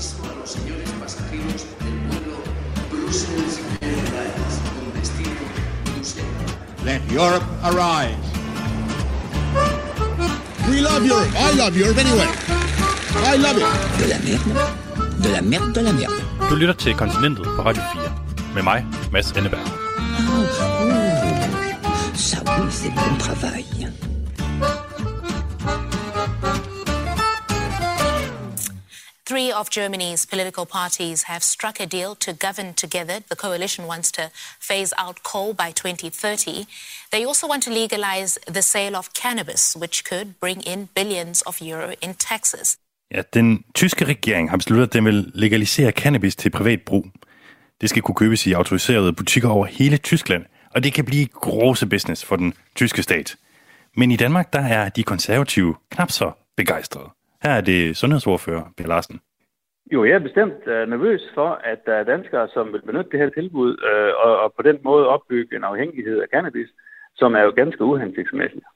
aviso a los señores pasajeros del vuelo Brussels Airlines con destino Bruselas. Let Europe arise. We love Europe. I love Europe anyway. I love it. De la merde. De la merde, de la merde. Du lytter til Kontinentet på Radio 4. Med mig, Mads Enneberg. Ça oui, c'est bon travail. Three of Germany's political parties have struck a deal to govern together. The coalition wants to phase out coal by 2030. They also want to legalize the sale of cannabis, which could bring in billions of euro in taxes. Ja, den tyske regering har besluttet, at den vil legalisere cannabis til privat brug. Det skal kunne købes i autoriserede butikker over hele Tyskland, og det kan blive grosse business for den tyske stat. Men i Danmark, der er de konservative knap så begejstrede. Her er det sundhedsordfører Per Larsen. Jo, jeg er bestemt uh, nervøs for, at der er danskere, som vil benytte det her tilbud uh, og, og på den måde opbygge en afhængighed af cannabis, som er jo ganske uhensigtsmæssigt.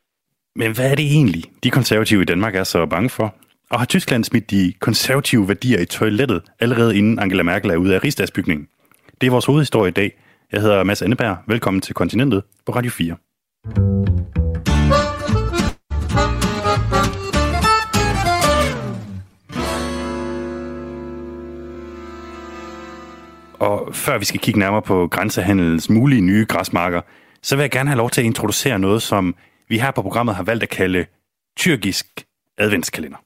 Men hvad er det egentlig, de konservative i Danmark er så bange for? Og har Tyskland smidt de konservative værdier i toilettet, allerede inden Angela Merkel er ude af rigsdagsbygningen? Det er vores hovedhistorie i dag. Jeg hedder Mads Anneberg. Velkommen til Kontinentet på Radio 4. Og før vi skal kigge nærmere på grænsehandelens mulige nye græsmarker, så vil jeg gerne have lov til at introducere noget, som vi her på programmet har valgt at kalde tyrkisk adventskalender.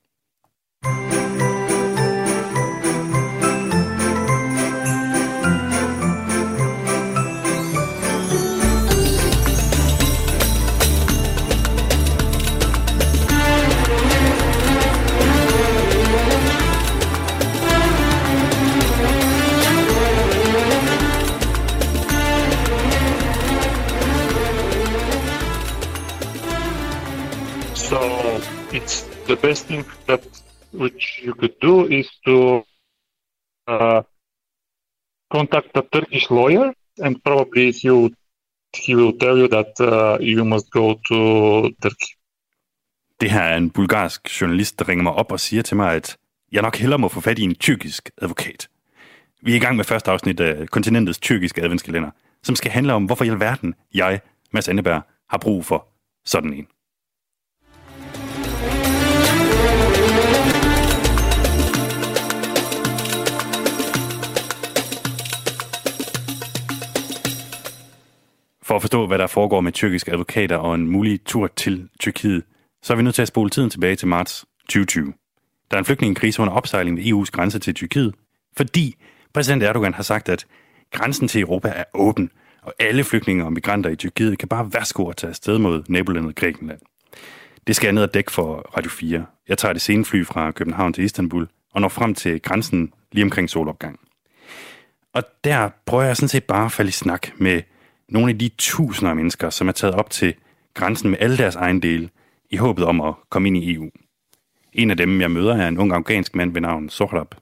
The best thing that which you could do is to uh, contact a Turkish lawyer, and probably he will, he will tell you that uh, you must go to Turkey. Det her er en bulgarsk journalist, der ringer mig op og siger til mig, at jeg nok hellere må få fat i en tyrkisk advokat. Vi er i gang med første afsnit af kontinentets tyrkiske adventskalender, som skal handle om, hvorfor i alverden jeg, Mads Anneberg, har brug for sådan en. For at forstå, hvad der foregår med tyrkiske advokater og en mulig tur til Tyrkiet, så er vi nødt til at spole tiden tilbage til marts 2020. Der er en flygtningekrise under opsejling ved EU's grænse til Tyrkiet, fordi præsident Erdogan har sagt, at grænsen til Europa er åben, og alle flygtninge og migranter i Tyrkiet kan bare værsgo at tage afsted mod nabolandet Grækenland. Det skal jeg ned og dække for Radio 4. Jeg tager det sene fly fra København til Istanbul og når frem til grænsen lige omkring solopgang. Og der prøver jeg sådan set bare at falde i snak med nogle af de tusinder af mennesker, som er taget op til grænsen med alle deres ejendele i håbet om at komme ind i EU. En af dem, jeg møder, er en ung afghansk mand ved navn Sohrab.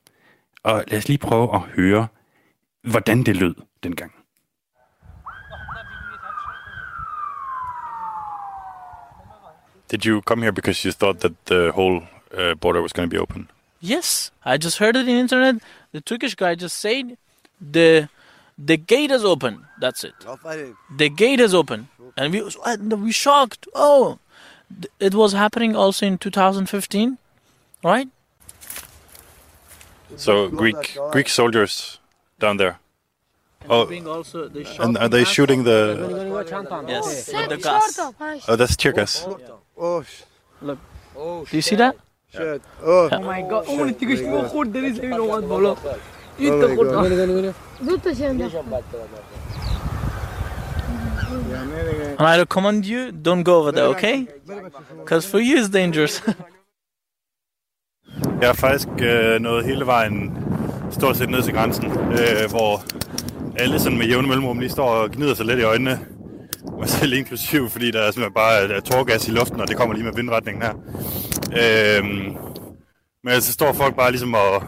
Og lad os lige prøve at høre, hvordan det lød dengang. Did you come here because you thought that the whole uh, border was going to be open? Yes, I just heard it in internet. The Turkish guy just said the the gate is open. That's it. The gate is open, and we we shocked. Oh, it was happening also in 2015, right? So Greek Greek soldiers down there. Oh, also the and are they shooting the? Yes, with the gas. Oh, that's tear gas. Oh, Look, do you see that? Oh my god, oh ty goś było kurde, nie I to kurde. And I recommend you don't go over there, okay? Because for you it's dangerous. Jeg er faktisk øh, nået hele vejen stort set ned til grænsen, øh, hvor alle sådan med jævne mellemrum lige står og gnider sig lidt i øjnene. Mig selv inklusiv, fordi der er simpelthen bare er tårgas i luften, og det kommer lige med vindretningen her. Øh, men altså står folk bare ligesom og...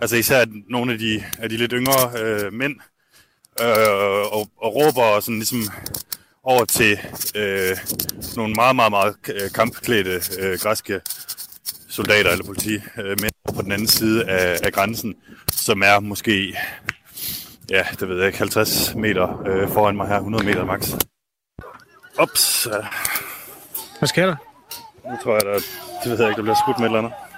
Altså især nogle af de, af de lidt yngre øh, mænd, øh, og, og råber sådan ligesom over til øh, nogle meget, meget, meget øh, kampklædte øh, græske soldater eller politimænd på den anden side af, af grænsen, som er måske, ja, det ved jeg ikke, 50 meter øh, foran mig her, 100 meter max. Ups. Øh. Hvad sker der? Nu tror jeg, der, det ved jeg ikke, der bliver skudt med et eller andet.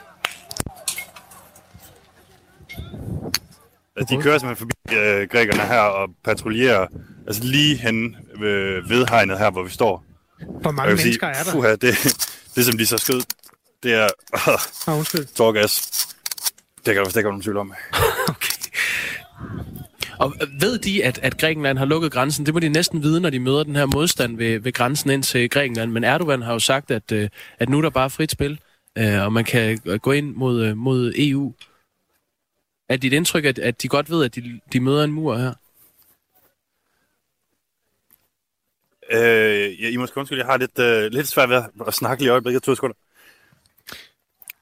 Altså, de kører simpelthen forbi øh, grækerne her og patruljerer altså lige hen ved, ved hegnet her, hvor vi står. Hvor mange mennesker er der? Puha, det, det som de så skød, det er øh, Ah, undskyld. tårgas. Det kan du vist ikke nogen tvivl om. Og ved de, at, at Grækenland har lukket grænsen? Det må de næsten vide, når de møder den her modstand ved, ved grænsen ind til Grækenland. Men Erdogan har jo sagt, at, øh, at nu er der bare frit spil, øh, og man kan gå ind mod, øh, mod EU. Er dit indtryk, at, at de godt ved, at de, de møder en mur her? Øh, ja, I måske undskylde, jeg har lidt, øh, lidt svært ved at snakke lige i øjeblikket. To sekunder.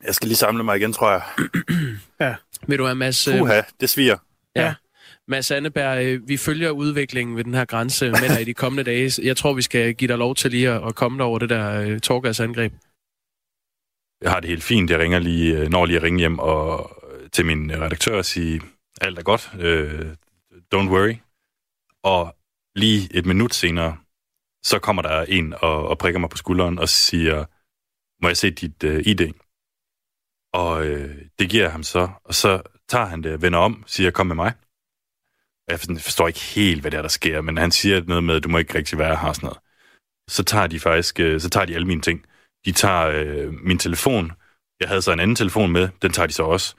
Jeg skal lige samle mig igen, tror jeg. Ja. Ved du hvad, Mads? øh, Puha, det sviger. Ja. Mads Anneberg, øh, vi følger udviklingen ved den her grænse med dig i de kommende dage. Jeg tror, vi skal give dig lov til lige at at komme dig over det der øh, torgasangreb. Jeg har det helt fint. Jeg ringer lige, øh, når lige at ringe hjem og til min øh, redaktør og sige, alt er godt, øh, don't worry. Og lige et minut senere, så kommer der en og, og prikker mig på skulderen og siger, må jeg se dit øh, ID? Og øh, det giver jeg ham så, og så tager han det, vender om, siger, kom med mig. Jeg forstår ikke helt, hvad det er, der sker, men han siger noget med, du må ikke rigtig være her og sådan noget. Så tager de faktisk, øh, så tager de alle mine ting. De tager øh, min telefon, jeg havde så en anden telefon med, den tager de så også.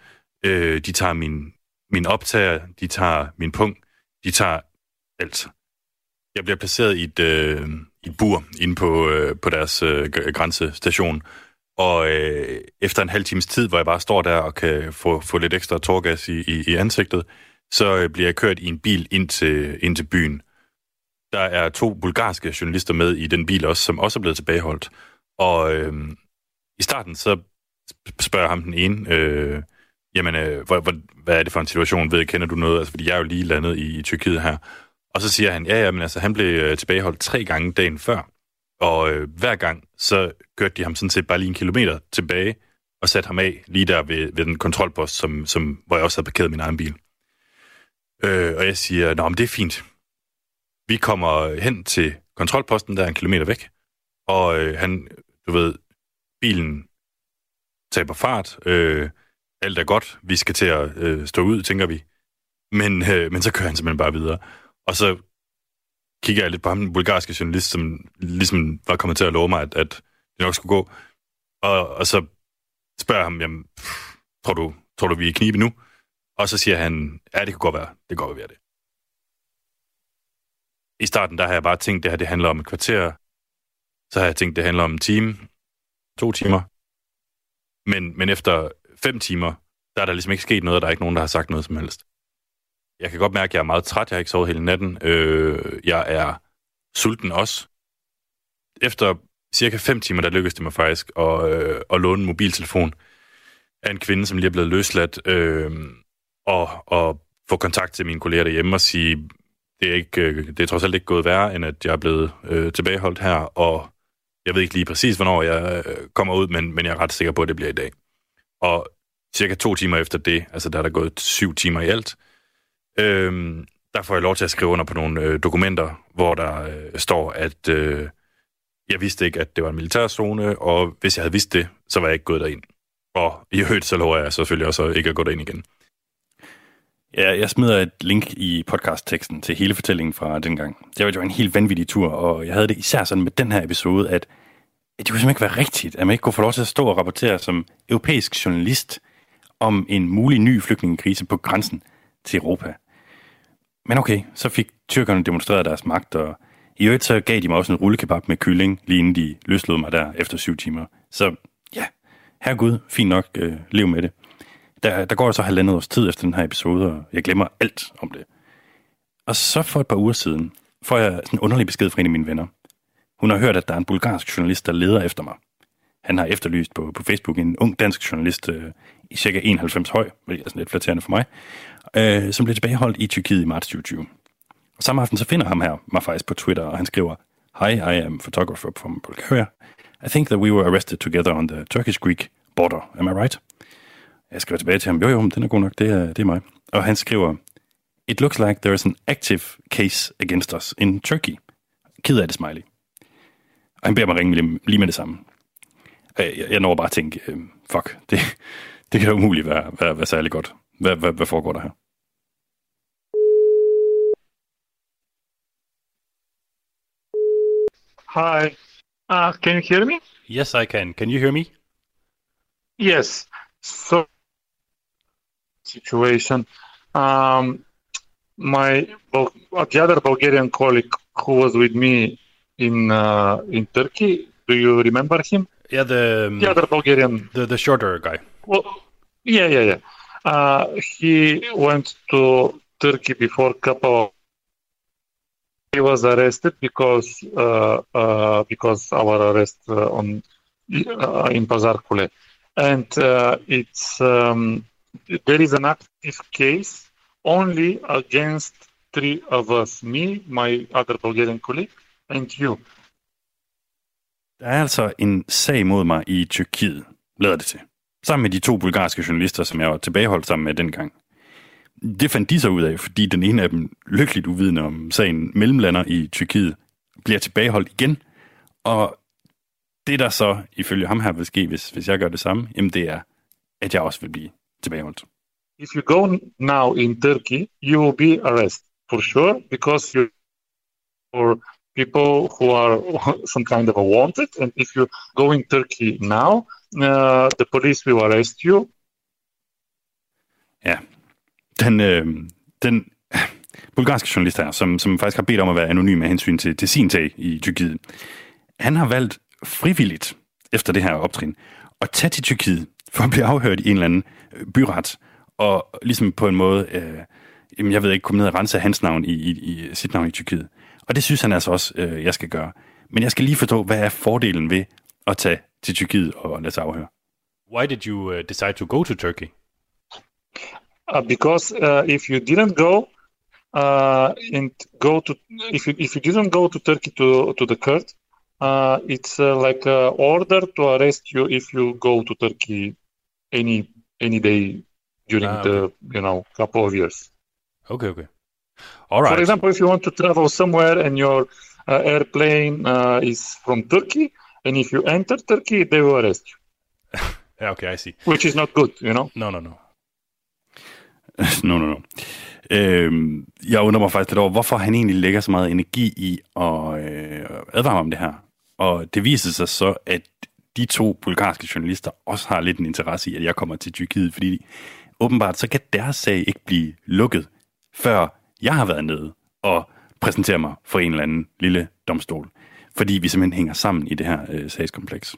Øh, de tager min, min optager, de tager min punkt, de tager alt. Jeg bliver placeret i et, øh, et bur inde på, øh, på deres øh, grænsestation, og øh, efter en halv times tid, hvor jeg bare står der og kan få, få lidt ekstra tårgas i, i, i ansigtet, så øh, bliver jeg kørt i en bil ind til, ind til byen. Der er to bulgarske journalister med i den bil også, som også er blevet tilbageholdt. Og øh, i starten så spørger ham den ene, øh, jamen, øh, hvor, hvor, hvad er det for en situation? Ved, kender du noget? Altså, fordi jeg er jo lige landet i, i Tyrkiet her. Og så siger han, ja, ja, men altså, han blev øh, tilbageholdt tre gange dagen før. Og øh, hver gang, så kørte de ham sådan set bare lige en kilometer tilbage, og satte ham af lige der ved, ved den kontrolpost, som, som, hvor jeg også havde parkeret min egen bil. Øh, og jeg siger, nå, men det er fint. Vi kommer hen til kontrolposten, der er en kilometer væk, og øh, han, du ved, bilen taber fart, øh, alt er godt, vi skal til at øh, stå ud, tænker vi. Men, øh, men så kører han simpelthen bare videre. Og så kigger jeg lidt på ham, den bulgarske journalist, som ligesom var kommet til at love mig, at, at det nok skulle gå. Og, og så spørger jeg ham, jamen, pff, tror du, tror du, vi er i knibe nu? Og så siger han, ja, det kan godt være. Det kan godt være det. I starten, der har jeg bare tænkt, det her det handler om et kvarter. Så har jeg tænkt, det handler om en time, to timer. Men, men efter fem timer, der er der ligesom ikke sket noget, og der er ikke nogen, der har sagt noget som helst. Jeg kan godt mærke, at jeg er meget træt. Jeg har ikke sovet hele natten. Øh, jeg er sulten også. Efter cirka 5 timer, der lykkedes det mig faktisk at, øh, at låne en mobiltelefon af en kvinde, som lige er blevet løsladt, øh, og, og få kontakt til mine kolleger derhjemme og sige, det er, ikke, øh, det er trods alt ikke gået værre, end at jeg er blevet øh, tilbageholdt her, og jeg ved ikke lige præcis, hvornår jeg øh, kommer ud, men, men jeg er ret sikker på, at det bliver i dag. Og cirka to timer efter det, altså der er der gået syv timer i alt, øh, der får jeg lov til at skrive under på nogle øh, dokumenter, hvor der øh, står, at øh, jeg vidste ikke, at det var en militærzone, og hvis jeg havde vidst det, så var jeg ikke gået derind. Og i øvrigt, så lover jeg selvfølgelig også ikke at gå derind igen. Ja, jeg smider et link i podcastteksten til hele fortællingen fra dengang. Det var jo en helt vanvittig tur, og jeg havde det især sådan med den her episode, at det kunne simpelthen ikke være rigtigt, at man ikke kunne få lov til at stå og rapportere som europæisk journalist om en mulig ny flygtningekrise på grænsen til Europa. Men okay, så fik tyrkerne demonstreret deres magt, og i øvrigt så gav de mig også en rullekebab med kylling, lige inden de løslod mig der efter syv timer. Så ja, herregud, fint nok, øh, lev med det. Der, der går der så halvandet års tid efter den her episode, og jeg glemmer alt om det. Og så for et par uger siden, får jeg sådan en underlig besked fra en af mine venner. Hun har hørt, at der er en bulgarsk journalist, der leder efter mig. Han har efterlyst på, på Facebook en ung dansk journalist, øh, i cirka 91 høj, hvilket er sådan lidt flatterende for mig, øh, som blev tilbageholdt i Tyrkiet i marts 2020. Og samme aften så finder ham her mig faktisk på Twitter, og han skriver, Hi, I am photographer from Bulgaria. I think that we were arrested together on the Turkish-Greek border. Am I right? Jeg skriver tilbage til ham, jo jo, den er god nok, det er, det er mig. Og han skriver, It looks like there is an active case against us in Turkey. Ked af det, smiley. Og han beder mig ringe lige, lige med det samme. Jeg, jeg når bare at tænke, øh, fuck, det, det kan da umuligt være, være, være særlig godt. Hvad, hvad, hvad foregår der her? Hi. Uh, can you hear me? Yes, I can. Can you hear me? Yes. So, situation. Um, my Bul- the other Bulgarian colleague who was with me in uh, in Turkey. Do you remember him? Yeah, the um, The other Bulgarian. the the shorter guy. Well, yeah, yeah, yeah. Uh, he went to Turkey before couple. Of, he was arrested because uh, uh, because our arrest uh, on uh, in Pazarkule, and uh, it's um, there is an active case only against three of us: me, my other Bulgarian colleague, and you. Der er altså en sag mod mig i Tyrkiet, lader det til. Sammen med de to bulgarske journalister, som jeg var tilbageholdt sammen med dengang. Det fandt de så ud af, fordi den ene af dem, lykkeligt uvidende om sagen mellemlander i Tyrkiet, bliver tilbageholdt igen. Og det, der så ifølge ham her vil ske, hvis, hvis jeg gør det samme, jamen det er, at jeg også vil blive tilbageholdt. If you go now in Turkey, you will be arrested for sure because you for people who are some kind of a wanted. And if you go in Turkey now, uh, the police will arrest you. Ja, den, øh, den bulgarske journalist her, som, som faktisk har bedt om at være anonym med hensyn til, til sin sag i Tyrkiet, han har valgt frivilligt efter det her optrin at tage til Tyrkiet for at blive afhørt i en eller anden øh, byret, og ligesom på en måde, øh, jamen jeg ved ikke, komme ned og rense hans navn i, i, i sit navn i Tyrkiet. Og det synes han altså også, øh, jeg skal gøre. Men jeg skal lige forstå, hvad er fordelen ved at tage til Tyrkiet og lade sig afhøre? Why did you uh, decide to go to Turkey? Uh, because uh, if you didn't go uh, and go to if you if you didn't go to Turkey to to the court, uh, it's uh, like a order to arrest you if you go to Turkey any any day during Ah, the you know couple of years. Okay, okay. All right. For example, if you want to travel somewhere and your uh, airplane uh, is from Turkey, and if you enter Turkey, they will arrest you, Ja, okay, I see. which is not good, you know. No, no, no. no, no, no. Øhm, jeg undrer mig faktisk lidt over, hvorfor han egentlig lægger så meget energi i at øh, advare mig om det her. Og det viser sig så, at de to bulgarske journalister også har lidt en interesse i, at jeg kommer til Tyrkiet, fordi åbenbart så kan deres sag ikke blive lukket, før jeg har været nede og præsentere mig for en eller anden lille domstol. Fordi vi simpelthen hænger sammen i det her øh, sagskompleks.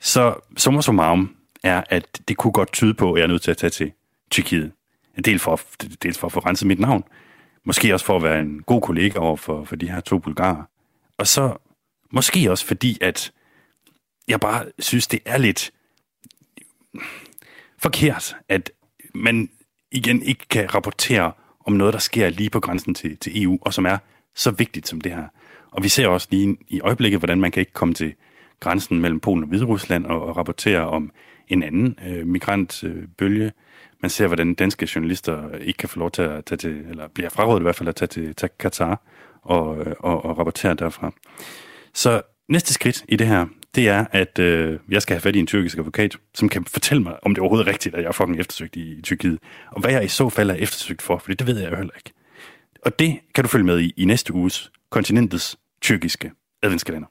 Så summa summarum er, at det kunne godt tyde på, at jeg er nødt til at tage til Tyrkiet. Dels for, dels for at få renset mit navn. Måske også for at være en god kollega over for, for de her to bulgarer. Og så måske også fordi, at jeg bare synes, det er lidt forkert, at man igen ikke kan rapportere om noget, der sker lige på grænsen til, til EU, og som er så vigtigt som det her. Og vi ser også lige i øjeblikket, hvordan man kan ikke komme til grænsen mellem Polen og Hviderusland og, og rapportere om en anden øh, migrantbølge. Øh, man ser, hvordan danske journalister ikke kan få lov til at tage til, eller bliver frarådet i hvert fald at tage til, tage Katar og, øh, og, og rapportere derfra. Så næste skridt i det her, det er, at øh, jeg skal have fat i en tyrkisk advokat, som kan fortælle mig, om det er overhovedet rigtigt, at jeg er fucking eftersøgt i, i Tyrkiet. Og hvad jeg i så fald er eftersøgt for, for det ved jeg jo heller ikke. Og det kan du følge med i i næste uges kontinentets tyrkiske adventskalender.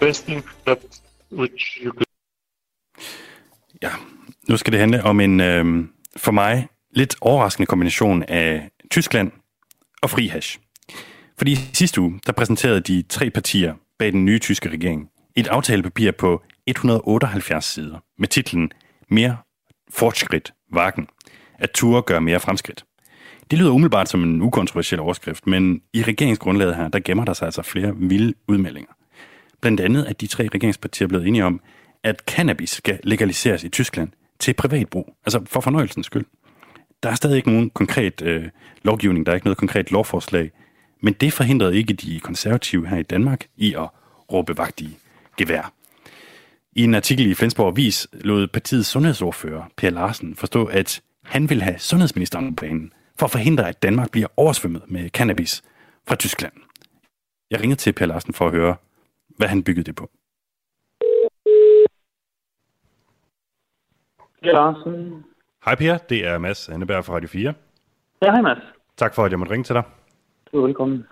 Best thing that which you could Ja, nu skal det handle om en øh, for mig lidt overraskende kombination af Tyskland og fri hash. Fordi sidste uge, der præsenterede de tre partier bag den nye tyske regering et aftalepapir på 178 sider med titlen mere fortskridt varken. At ture gør mere fremskridt. Det lyder umiddelbart som en ukontroversiel overskrift, men i regeringsgrundlaget her, der gemmer der sig altså flere vilde udmeldinger. Blandt andet, at de tre regeringspartier er blevet enige om, at cannabis skal legaliseres i Tyskland til privat brug, altså for fornøjelsens skyld. Der er stadig ikke nogen konkret øh, lovgivning, der er ikke noget konkret lovforslag, men det forhindrede ikke de konservative her i Danmark i at råbe vagt i gevær. I en artikel i Flensborg Avis lod partiets sundhedsordfører, Per Larsen, forstå, at han vil have sundhedsministeren på banen for at forhindre, at Danmark bliver oversvømmet med cannabis fra Tyskland. Jeg ringede til Per Larsen for at høre, hvad han byggede det på. Per Larsen. Hej Per, det er Mads Anneberg fra Radio 4. Ja, hej Mads. Tak for, at jeg måtte ringe til dig. Du er velkommen.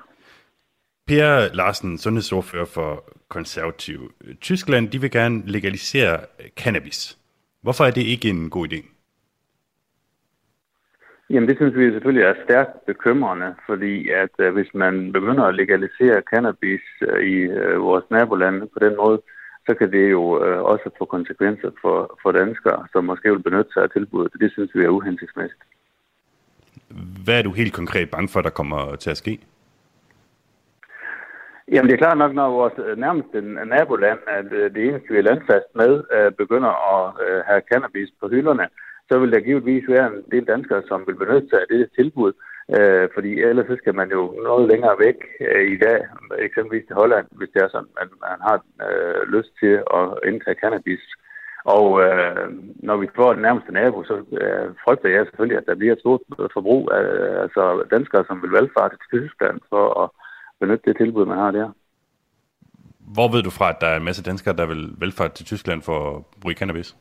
Per Larsen, sundhedsordfører for konservativ Tyskland, de vil gerne legalisere cannabis. Hvorfor er det ikke en god idé? Jamen det synes vi selvfølgelig er stærkt bekymrende, fordi at øh, hvis man begynder at legalisere cannabis øh, i øh, vores nabolande på den måde, så kan det jo øh, også få konsekvenser for, for danskere, som måske vil benytte sig af tilbuddet. Det synes vi er uhensigtsmæssigt. Hvad er du helt konkret bange for, der kommer til at ske? Jamen det er klart nok, når vores øh, nærmeste naboland, at øh, det eneste, vi er landfast med, øh, begynder at have cannabis på hylderne, så vil der givetvis være en del danskere, som vil benytte sig af det tilbud, øh, fordi ellers så skal man jo noget længere væk øh, i dag, eksempelvis til Holland, hvis det er sådan, at man har øh, lyst til at indtage cannabis. Og øh, når vi får den nærmeste nabo, så øh, frygter jeg selvfølgelig, at der bliver et stort forbrug af altså danskere, som vil valgfarte til Tyskland for at benytte det tilbud, man har der. Hvor ved du fra, at der er en masse danskere, der vil velfærd til Tyskland for at bruge cannabis?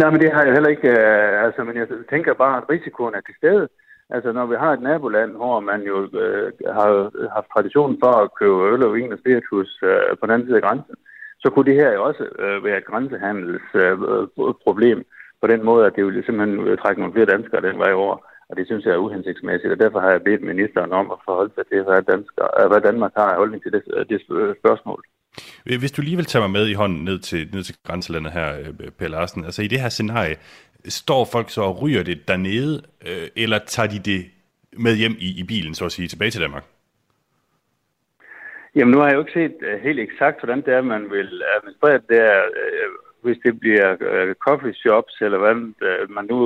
Nej, men det har jeg heller ikke. Øh, altså, men jeg tænker bare, at risikoen er til stede. Altså, når vi har et naboland, hvor man jo øh, har haft tradition for at købe øl og vin og spiritus øh, på den anden side af grænsen, så kunne det her jo også øh, være et grænsehandelsproblem øh, på den måde, at det ville simpelthen øh, trække nogle flere danskere den vej over. Og det synes jeg er uhensigtsmæssigt, og derfor har jeg bedt ministeren om at forholde sig til, hvad, dansker, øh, hvad Danmark har af holdning til det, øh, det spørgsmål. Øh, hvis du lige vil tage mig med i hånden ned til, ned til grænselandet her, øh, Per Larsen, altså i det her scenarie, står folk så og ryger det dernede, øh, eller tager de det med hjem i, i bilen, så at sige, tilbage til Danmark? Jamen nu har jeg jo ikke set helt eksakt, hvordan det er, man vil administrere det der, hvis det bliver coffee shops, eller hvad man nu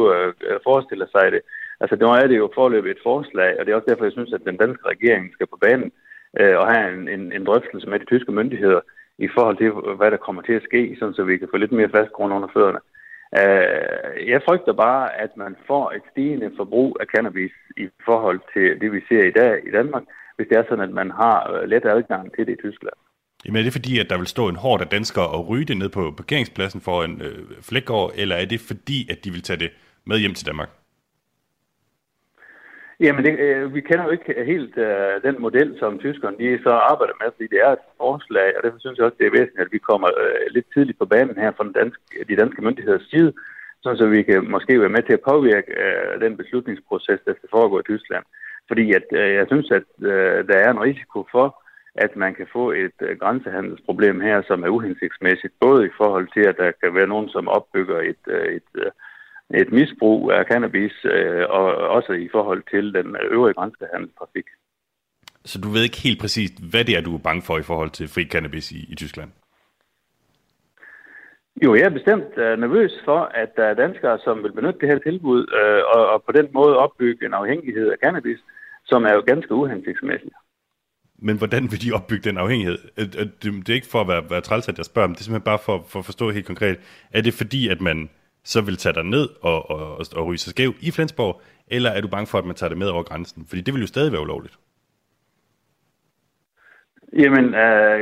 forestiller sig det. Altså, nu er det jo forløbet et forslag, og det er også derfor, jeg synes, at den danske regering skal på banen øh, og have en, en, en drøftelse med de tyske myndigheder i forhold til, hvad der kommer til at ske, sådan så vi kan få lidt mere fast grund under fødderne. Øh, jeg frygter bare, at man får et stigende forbrug af cannabis i forhold til det, vi ser i dag i Danmark, hvis det er sådan, at man har øh, let adgang til det i Tyskland. Jamen er det fordi, at der vil stå en hård af danskere og ryge det ned på parkeringspladsen for en øh, flækgård, eller er det fordi, at de vil tage det med hjem til Danmark? Jamen, det, øh, vi kender jo ikke helt øh, den model, som tyskerne de så arbejder med, fordi det er et forslag, og derfor synes jeg også, det er væsentligt, at vi kommer øh, lidt tidligt på banen her fra den danske, de danske myndigheders side, så vi kan måske være med til at påvirke øh, den beslutningsproces, der skal foregå i Tyskland. Fordi at, øh, jeg synes, at øh, der er en risiko for, at man kan få et øh, grænsehandelsproblem her, som er uhensigtsmæssigt, både i forhold til, at der kan være nogen, som opbygger et, øh, et, et et misbrug af cannabis, øh, og også i forhold til den øvrige grænsehandelstrafik. Så du ved ikke helt præcist, hvad det er, du er bange for i forhold til fri cannabis i, i Tyskland? Jo, jeg er bestemt uh, nervøs for, at der er danskere, som vil benytte det her tilbud, uh, og, og på den måde opbygge en afhængighed af cannabis, som er jo ganske uhensigtsmæssigt. Men hvordan vil de opbygge den afhængighed? Det er ikke for at være, være træls, at jeg spørger, men det er simpelthen bare for, for at forstå helt konkret. Er det fordi, at man så vil tage dig ned og, og, og, og ryge sig skæv i Flensborg, eller er du bange for, at man tager det med over grænsen? Fordi det vil jo stadig være ulovligt. Jamen, øh,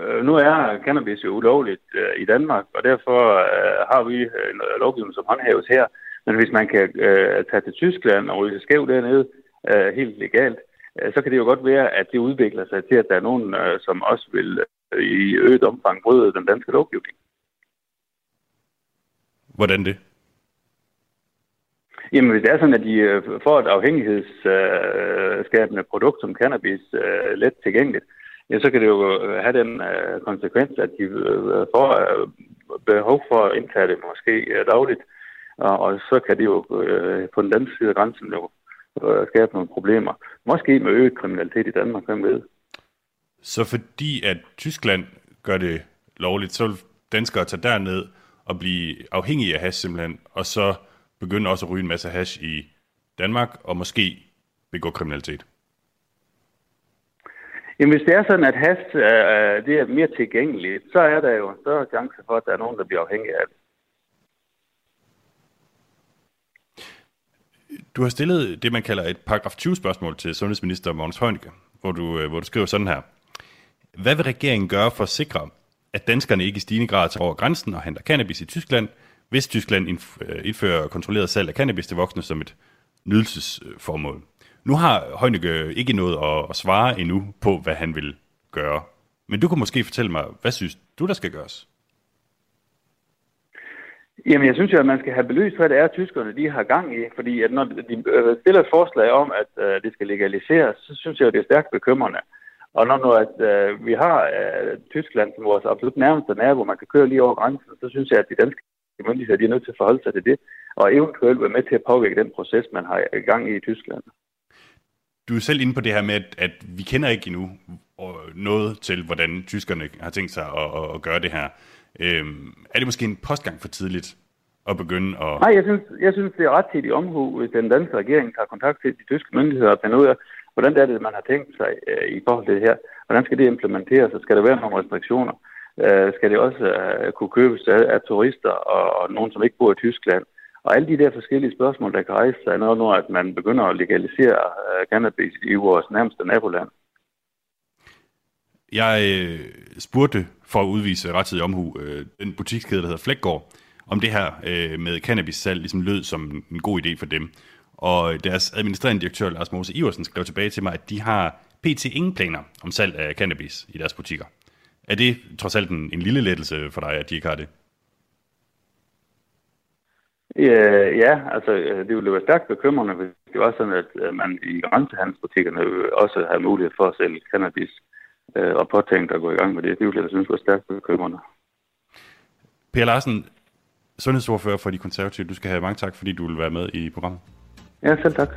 øh nu er cannabis jo ulovligt øh, i Danmark, og derfor øh, har vi øh, en lovgivning, som håndhæves her. Men hvis man kan øh, tage til Tyskland og ryge sig skæv dernede, øh, helt legalt, øh, så kan det jo godt være, at det udvikler sig til, at der er nogen, øh, som også vil øh, i øget omfang bryde den danske lovgivning. Hvordan det? Jamen, hvis det er sådan, at de øh, får et afhængighedsskabende produkt som cannabis øh, let tilgængeligt, ja, så kan det jo øh, have den konsekvens, at de får behov for at indtage det måske øh, dagligt. Og, så kan det jo øh, på den danske side af grænsen jo øh, skabe nogle problemer. Måske med øget kriminalitet i Danmark, hvem ved. Så fordi at Tyskland gør det lovligt, så vil danskere tage derned og blive afhængige af hash simpelthen, og så begynde også at ryge en masse hash i Danmark, og måske begå kriminalitet? Jamen, hvis det er sådan, at hash øh, det er mere tilgængeligt, så er der jo en større chance for, at der er nogen, der bliver afhængige af det. Du har stillet det, man kalder et paragraf 20-spørgsmål til sundhedsminister Mogens Heunicke, hvor du, øh, hvor du skriver sådan her. Hvad vil regeringen gøre for at sikre, at danskerne ikke i stigende grad tager over grænsen og handler cannabis i Tyskland, hvis Tyskland øh, indfører kontrolleret salg af cannabis til voksne som et nydelsesformål? Nu har Heunicke ikke noget at, svare endnu på, hvad han vil gøre. Men du kan måske fortælle mig, hvad synes du, der skal gøres? Jamen, jeg synes jo, at man skal have belyst, hvad det er, tyskerne de har gang i. Fordi at når de øh, stiller et forslag om, at øh, det skal legaliseres, så synes jeg at det er stærkt bekymrende. Og når nu at, uh, vi har uh, Tyskland som vores absolut nærmeste nabo, man kan køre lige over grænsen, så synes jeg, at de danske myndigheder de er nødt til at forholde sig til det, og eventuelt være med til at påvirke den proces, man har i gang i i Tyskland. Du er selv inde på det her med, at, at vi kender ikke endnu noget til, hvordan tyskerne har tænkt sig at, at, at gøre det her. Øhm, er det måske en postgang for tidligt at begynde at... Nej, jeg synes, jeg synes det er ret til i omhu, hvis den danske regering tager kontakt til de tyske myndigheder og finder ud af, hvordan er det, man har tænkt sig øh, i forhold til det her. Hvordan skal det implementeres, og skal der være nogle restriktioner? Øh, skal det også øh, kunne købes af, af turister og, og nogen, som ikke bor i Tyskland? Og alle de der forskellige spørgsmål, der kan rejse sig, når, når at man begynder at legalisere øh, cannabis i vores nærmeste naboland. Jeg øh, spurgte for at udvise rettidig omhu øh, den butikskæde, der hedder Flækgaard, om det her øh, med cannabis-salg ligesom lød som en god idé for dem. Og deres administrerende direktør, Lars Mose Iversen, skrev tilbage til mig, at de har pt. ingen planer om salg af cannabis i deres butikker. Er det trods alt en, en lille lettelse for dig, at de ikke har det? Ja, ja, altså det ville være stærkt bekymrende, hvis det var sådan, at man i grænsehandelsbutikkerne også har mulighed for at sælge cannabis øh, og påtænkt at gå i gang med det. Det ville jeg synes var stærkt bekymrende. Per Larsen, sundhedsordfører for de konservative, du skal have mange tak, fordi du vil være med i programmet. Ja, selv tak.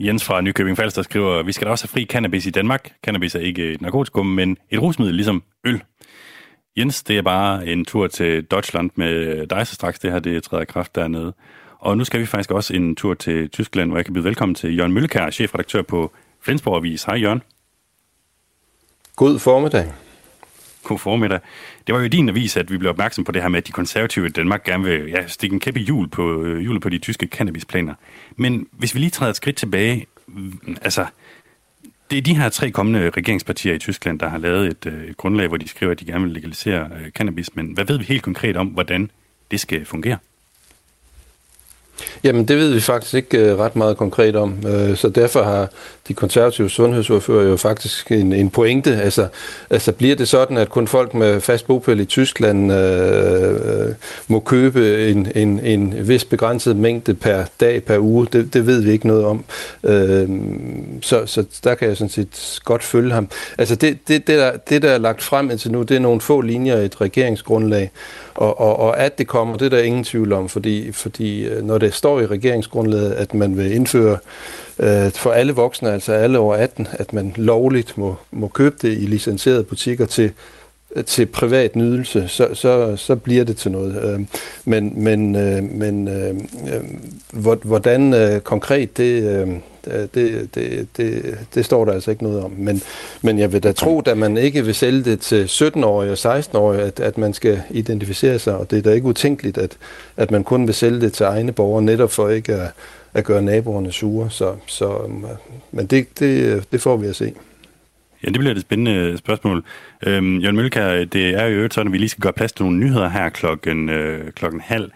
Jens fra Nykøbing Falster skriver, vi skal da også have fri cannabis i Danmark. Cannabis er ikke et narkotikum, men et rusmiddel ligesom øl. Jens, det er bare en tur til Deutschland med dig så straks. Det her det træder kraft dernede. Og nu skal vi faktisk også en tur til Tyskland, hvor jeg kan byde velkommen til Jørgen Møllekær, chefredaktør på Flensborg Avis. Hej Jørgen. God formiddag. God formiddag. Det var jo din avis, at vi blev opmærksom på det her med, at de konservative i Danmark gerne vil ja, stikke en kæppe hjul på, øh, hjulet på de tyske cannabisplaner. Men hvis vi lige træder et skridt tilbage, mm, altså, det er de her tre kommende regeringspartier i Tyskland, der har lavet et, øh, et grundlag, hvor de skriver, at de gerne vil legalisere øh, cannabis. Men hvad ved vi helt konkret om, hvordan det skal fungere? Jamen, det ved vi faktisk ikke uh, ret meget konkret om, uh, så derfor har de konservative sundhedsordfører jo faktisk en, en pointe. Altså, altså bliver det sådan, at kun folk med fast bopæl i Tyskland uh, må købe en, en, en vis begrænset mængde per dag, per uge? Det, det ved vi ikke noget om. Uh, så, så der kan jeg sådan set godt følge ham. Altså, det, det, det, der, det, der er lagt frem indtil nu, det er nogle få linjer i et regeringsgrundlag, og, og, og at det kommer, det er der ingen tvivl om, fordi, fordi når det står i regeringsgrundlaget, at man vil indføre øh, for alle voksne, altså alle over 18, at man lovligt må, må købe det i licenserede butikker til til privat nydelse, så, så, så bliver det til noget. Øh, men, men, øh, men øh, hvordan konkret det, det, det, det, det står der altså ikke noget om. Men, men jeg vil da tro, at man ikke vil sælge det til 17-årige og 16-årige, at, at man skal identificere sig, og det er da ikke utænkeligt, at, at man kun vil sælge det til egne borgere, netop for ikke at, at gøre naboerne sure. Så, så, men det, det, det får vi at se. Ja, det bliver et spændende øh, spørgsmål. Øhm, Jørgen Mølkær, det er jo sådan, at vi lige skal gøre plads til nogle nyheder her klokken, øh, klokken halv.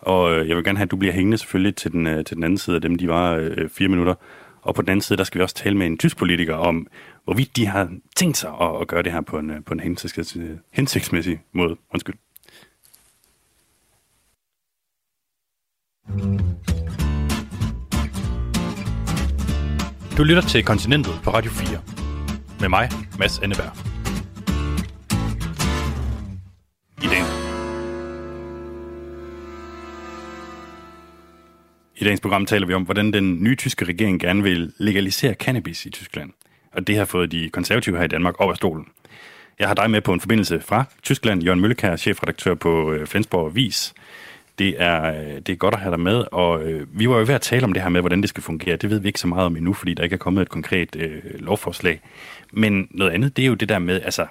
Og øh, jeg vil gerne have, at du bliver hængende selvfølgelig til den, øh, til den anden side af dem. De var øh, fire minutter. Og på den anden side, der skal vi også tale med en tysk politiker om, hvorvidt de har tænkt sig at, at gøre det her på en, øh, på en hensigtsmæssig måde. Undskyld. Du lytter til Kontinentet på Radio 4. Med mig, Mads Anneberg. I dag. I dagens program taler vi om, hvordan den nye tyske regering gerne vil legalisere cannabis i Tyskland. Og det har fået de konservative her i Danmark op af stolen. Jeg har dig med på en forbindelse fra Tyskland. Jørgen Møllekær, chefredaktør på øh, Flensborg Avis. Det er, øh, det er godt at have dig med, og øh, vi var jo ved at tale om det her med, hvordan det skal fungere. Det ved vi ikke så meget om endnu, fordi der ikke er kommet et konkret øh, lovforslag. Men noget andet, det er jo det der med, altså,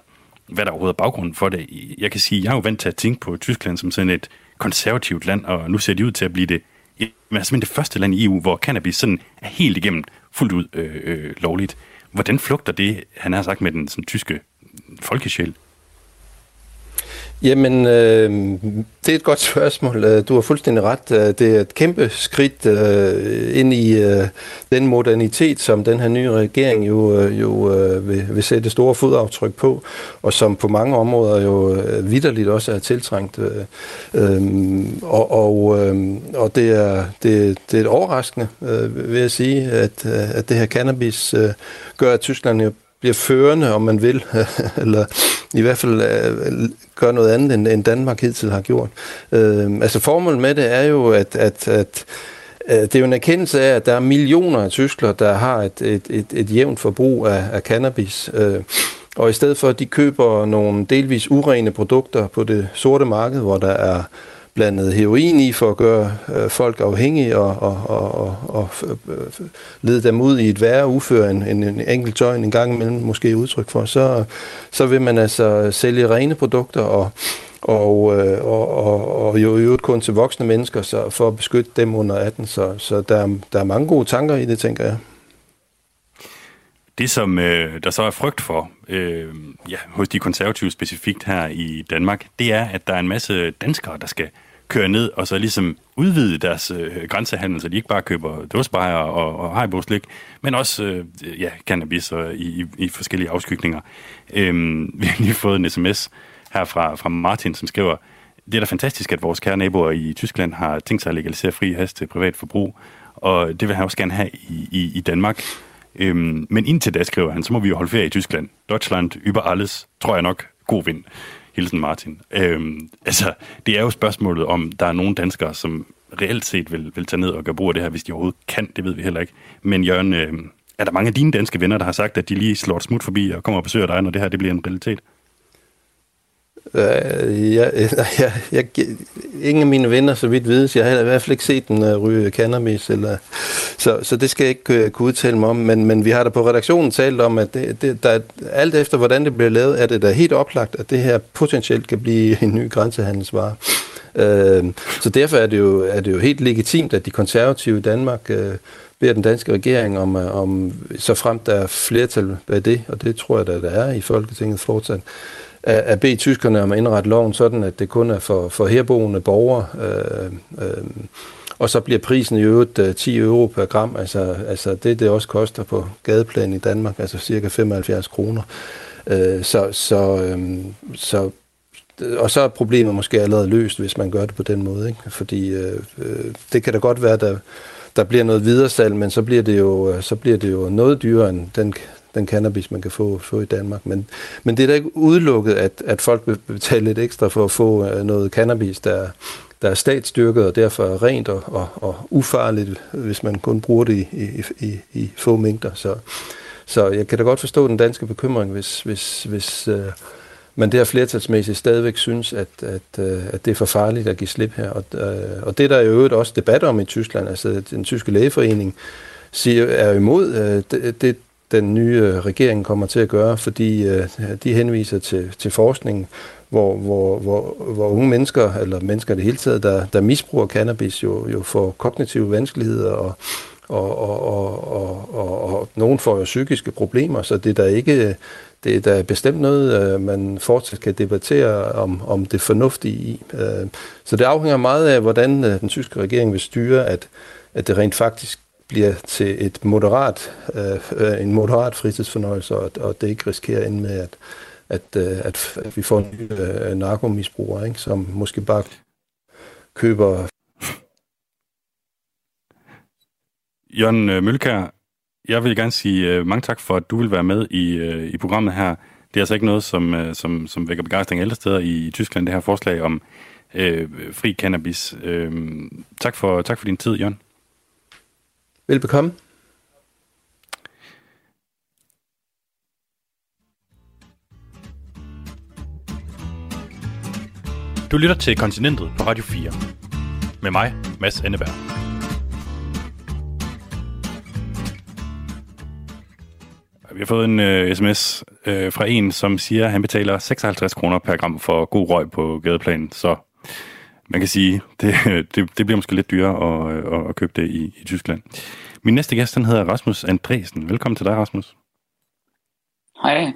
hvad der overhovedet er baggrunden for det. Jeg kan sige, jeg er jo vant til at tænke på Tyskland som sådan et konservativt land, og nu ser de ud til at blive det, men altså, simpelthen det første land i EU, hvor cannabis sådan er helt igennem fuldt ud øh, øh, lovligt. Hvordan flugter det, han har sagt, med den sådan, tyske folkesjæl? Jamen, øh, det er et godt spørgsmål. Øh, du har fuldstændig ret. Øh, det er et kæmpe skridt øh, ind i øh, den modernitet, som den her nye regering jo, øh, jo øh, vil, vil sætte store fodaftryk på, og som på mange områder jo øh, vidderligt også er tiltrængt. Øh, øh, og og, øh, og det, er, det, det er et overraskende, øh, vil jeg sige, at, at det her cannabis øh, gør, at Tyskland jo bliver førende, om man vil, eller i hvert fald øh, gør noget andet, end, end Danmark hidtil har gjort. Øh, altså formålet med det er jo, at, at, at øh, det er jo en erkendelse af, at der er millioner af tyskler, der har et, et, et, et jævnt forbrug af, af cannabis. Øh, og i stedet for, at de køber nogle delvis urene produkter på det sorte marked, hvor der er blandet heroin i for at gøre øh, folk afhængige og, og, og, og, og øh, lede dem ud i et værre ufør en, en, en enkelt joint en gang imellem måske udtryk for, så, så vil man altså sælge rene produkter og, og, øh, og, og, og jo i øvrigt kun til voksne mennesker så for at beskytte dem under 18. Så, så der, der er mange gode tanker i det, tænker jeg. Det, som øh, der så er frygt for øh, ja, hos de konservative specifikt her i Danmark, det er, at der er en masse danskere, der skal køre ned og så ligesom udvide deres øh, grænsehandel, så de ikke bare køber dåsbejer og, og hajboslik, men også øh, ja, cannabis og i, i, i forskellige afskygninger. Øh, vi har lige fået en sms her fra, fra Martin, som skriver, det er da fantastisk, at vores kære naboer i Tyskland har tænkt sig at legalisere fri hast til privat forbrug, og det vil han også gerne have i, i, i Danmark. Øhm, men indtil da, skriver han, så må vi jo holde ferie i Tyskland. Deutschland, über alles, tror jeg nok, god vind. Hilsen Martin. Øhm, altså, det er jo spørgsmålet om, der er nogle danskere, som reelt set vil, vil tage ned og gøre brug af det her, hvis de overhovedet kan, det ved vi heller ikke. Men Jørgen, øh, er der mange af dine danske venner, der har sagt, at de lige slår et smut forbi og kommer og besøger dig, når det her det bliver en realitet? Øh, jeg, jeg, jeg, ingen af mine venner, så vidt vides, jeg har i hvert fald ikke set den øh, ryge cannabis, eller, så, så det skal jeg ikke øh, kunne udtale mig om, men, men vi har da på redaktionen talt om, at det, det, der, alt efter hvordan det bliver lavet, er det da helt oplagt, at det her potentielt kan blive en ny grænsehandelsvare. Øh, så derfor er det, jo, er det jo helt legitimt, at de konservative i Danmark beder den danske regering om, om så frem der er flertal af det, og det tror jeg, da, der er i Folketinget fortsat, at bede tyskerne om at indrette loven sådan, at det kun er for, for herboende borgere. Øh, øh, og så bliver prisen i øvrigt øh, 10 euro per gram, altså, altså det, det også koster på gadeplan i Danmark, altså cirka 75 kroner. Øh, så, så, øh, så, og så er problemet måske allerede løst, hvis man gør det på den måde. Ikke? Fordi øh, øh, det kan da godt være, at der, der bliver noget videresalg, men så bliver det jo, øh, så bliver det jo noget dyrere end den den cannabis, man kan få, få i Danmark. Men, men det er da ikke udelukket, at, at folk vil betale lidt ekstra for at få øh, noget cannabis, der, der er statsstyrket og derfor er rent og, og, og ufarligt, hvis man kun bruger det i, i, i, i få mængder. Så, så jeg kan da godt forstå den danske bekymring, hvis, hvis, hvis øh, man der flertalsmæssigt stadigvæk synes, at, at, øh, at det er for farligt at give slip her. Og, øh, og det der er jo øvrigt også debat om i Tyskland, altså den tyske lægeforening, siger, er imod øh, det, det, den nye øh, regering kommer til at gøre, fordi øh, de henviser til, til forskning, hvor, hvor, hvor, hvor unge mennesker, eller mennesker i det hele taget, der, der misbruger cannabis, jo, jo får kognitive vanskeligheder, og, og, og, og, og, og, og nogen får jo psykiske problemer, så det er der ikke det er da bestemt noget, øh, man fortsat kan debattere om, om det fornuftige i. Øh, så det afhænger meget af, hvordan den tyske regering vil styre, at, at det rent faktisk bliver til et moderat, øh, øh, en moderat fritidsfornøjelse, og, og det ikke risikerer ind med, at, at, øh, at, at vi får en øh, narkomisbruger, ikke, som måske bare køber... Jørgen øh, Mølkær, Jeg vil gerne sige øh, mange tak for, at du vil være med i, i programmet her. Det er altså ikke noget, som, som, som vækker begejstring alle steder i, i Tyskland, det her forslag om øh, fri cannabis. Øh, tak, for, tak for din tid, Jørgen. Velbekomme. Du lytter til Kontinentet på Radio 4. Med mig, Mads Anneberg. Vi har fået en uh, sms uh, fra en, som siger, at han betaler 56 kroner per gram for god røg på gadeplan. Så man kan sige, det, det, det bliver måske lidt dyrere at, at, at købe det i, i Tyskland. Min næste gæst, den hedder Rasmus Andresen. Velkommen til dig, Rasmus. Hej.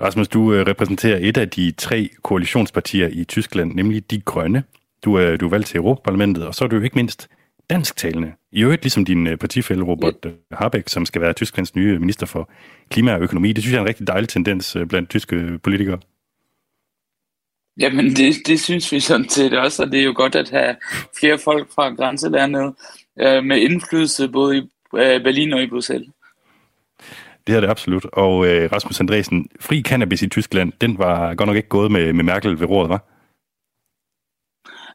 Rasmus, du øh, repræsenterer et af de tre koalitionspartier i Tyskland, nemlig De Grønne. Du er, du er valgt til Europaparlamentet, og så er du jo ikke mindst dansktalende. I øvrigt ligesom din øh, partifælle Robert. Øh, Habeck, som skal være Tysklands nye minister for klima og økonomi. Det synes jeg er en rigtig dejlig tendens blandt tyske politikere. Jamen, det, det synes vi sådan set også, og det er jo godt at have flere folk fra grænselandet øh, med indflydelse både i øh, Berlin og i Bruxelles. Det er det absolut. Og øh, Rasmus Andresen, fri cannabis i Tyskland, den var godt nok ikke gået med, med Merkel ved rådet, var?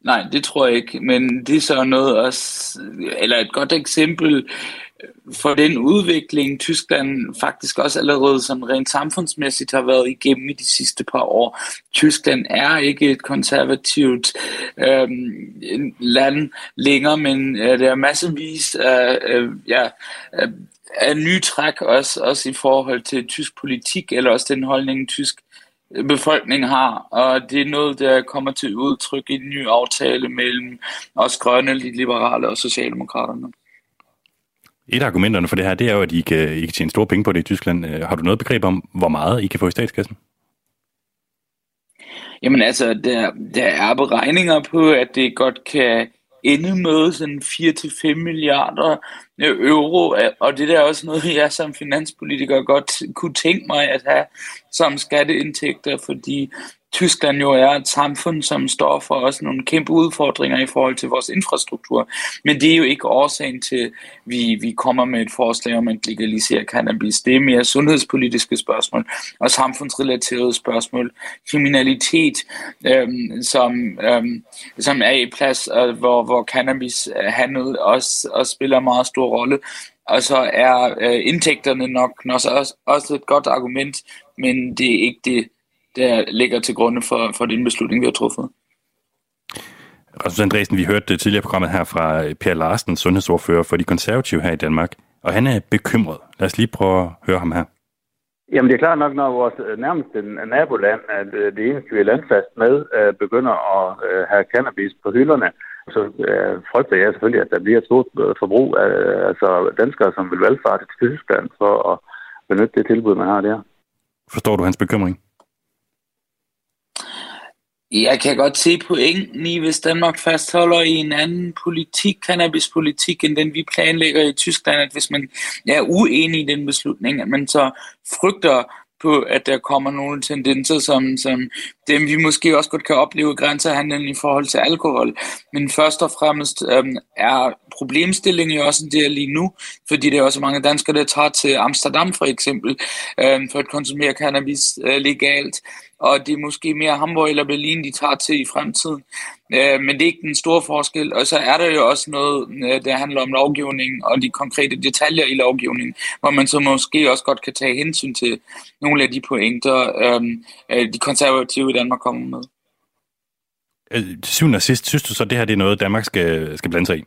Nej, det tror jeg ikke, men det er så noget også, eller et godt eksempel for den udvikling, Tyskland faktisk også allerede som rent samfundsmæssigt har været igennem i de sidste par år. Tyskland er ikke et konservativt øh, land længere, men øh, der er massevis af øh, ja, af nye træk også, også i forhold til tysk politik, eller også den holdning, tysk øh, befolkning har, og det er noget, der kommer til udtryk i en ny aftale mellem os grønne, liberale og socialdemokraterne. Et af argumenterne for det her, det er jo, at I kan, I kan tjene store penge på det i Tyskland. Øh, har du noget begreb om, hvor meget I kan få i statskassen? Jamen altså, der, der er beregninger på, at det godt kan ende med sådan 4-5 milliarder øh, euro, og det der er også noget, jeg som finanspolitiker godt kunne tænke mig at have som skatteindtægter, fordi Tyskland jo er et samfund, som står for også nogle kæmpe udfordringer i forhold til vores infrastruktur. Men det er jo ikke årsagen til, at vi, vi kommer med et forslag om at legalisere cannabis. Det er mere sundhedspolitiske spørgsmål og samfundsrelaterede spørgsmål. Kriminalitet, øhm, som, øhm, som er i plads, øh, hvor, hvor cannabis øh, handlet også, også spiller en meget stor rolle. Og så er øh, indtægterne nok også, også et godt argument, men det er ikke det, der ligger til grunde for, for den beslutning, vi har truffet. Rasmus Andresen, vi hørte det tidligere programmet her fra Per Larsen, sundhedsordfører for de konservative her i Danmark, og han er bekymret. Lad os lige prøve at høre ham her. Jamen det er klart nok, når vores øh, nærmeste naboland, at øh, det eneste, vi er landfast med, øh, begynder at have cannabis på hylderne, så frygter jeg selvfølgelig, at der bliver et stort forbrug af altså danskere, som vil valgfarte til Tyskland for at benytte det tilbud, man har der. Forstår du hans bekymring? Jeg kan godt se pointen i, hvis Danmark fastholder i en anden politik, cannabispolitik, end den vi planlægger i Tyskland, at hvis man er uenig i den beslutning, at man så frygter på, at der kommer nogle tendenser, som, som dem vi måske også godt kan opleve i grænsehandlen i forhold til alkohol. Men først og fremmest øhm, er problemstillingen jo også der lige nu, fordi der er også mange danskere, der tager til Amsterdam for eksempel, øhm, for at konsumere cannabis øh, legalt og det er måske mere Hamburg eller Berlin, de tager til i fremtiden. Øh, men det er ikke den store forskel. Og så er der jo også noget, øh, der handler om lovgivning og de konkrete detaljer i lovgivningen, hvor man så måske også godt kan tage hensyn til nogle af de pointer, øhm, øh, de konservative i Danmark kommer med. Øh, til syvende og sidst, synes du så, at det her det er noget, Danmark skal, skal blande sig i?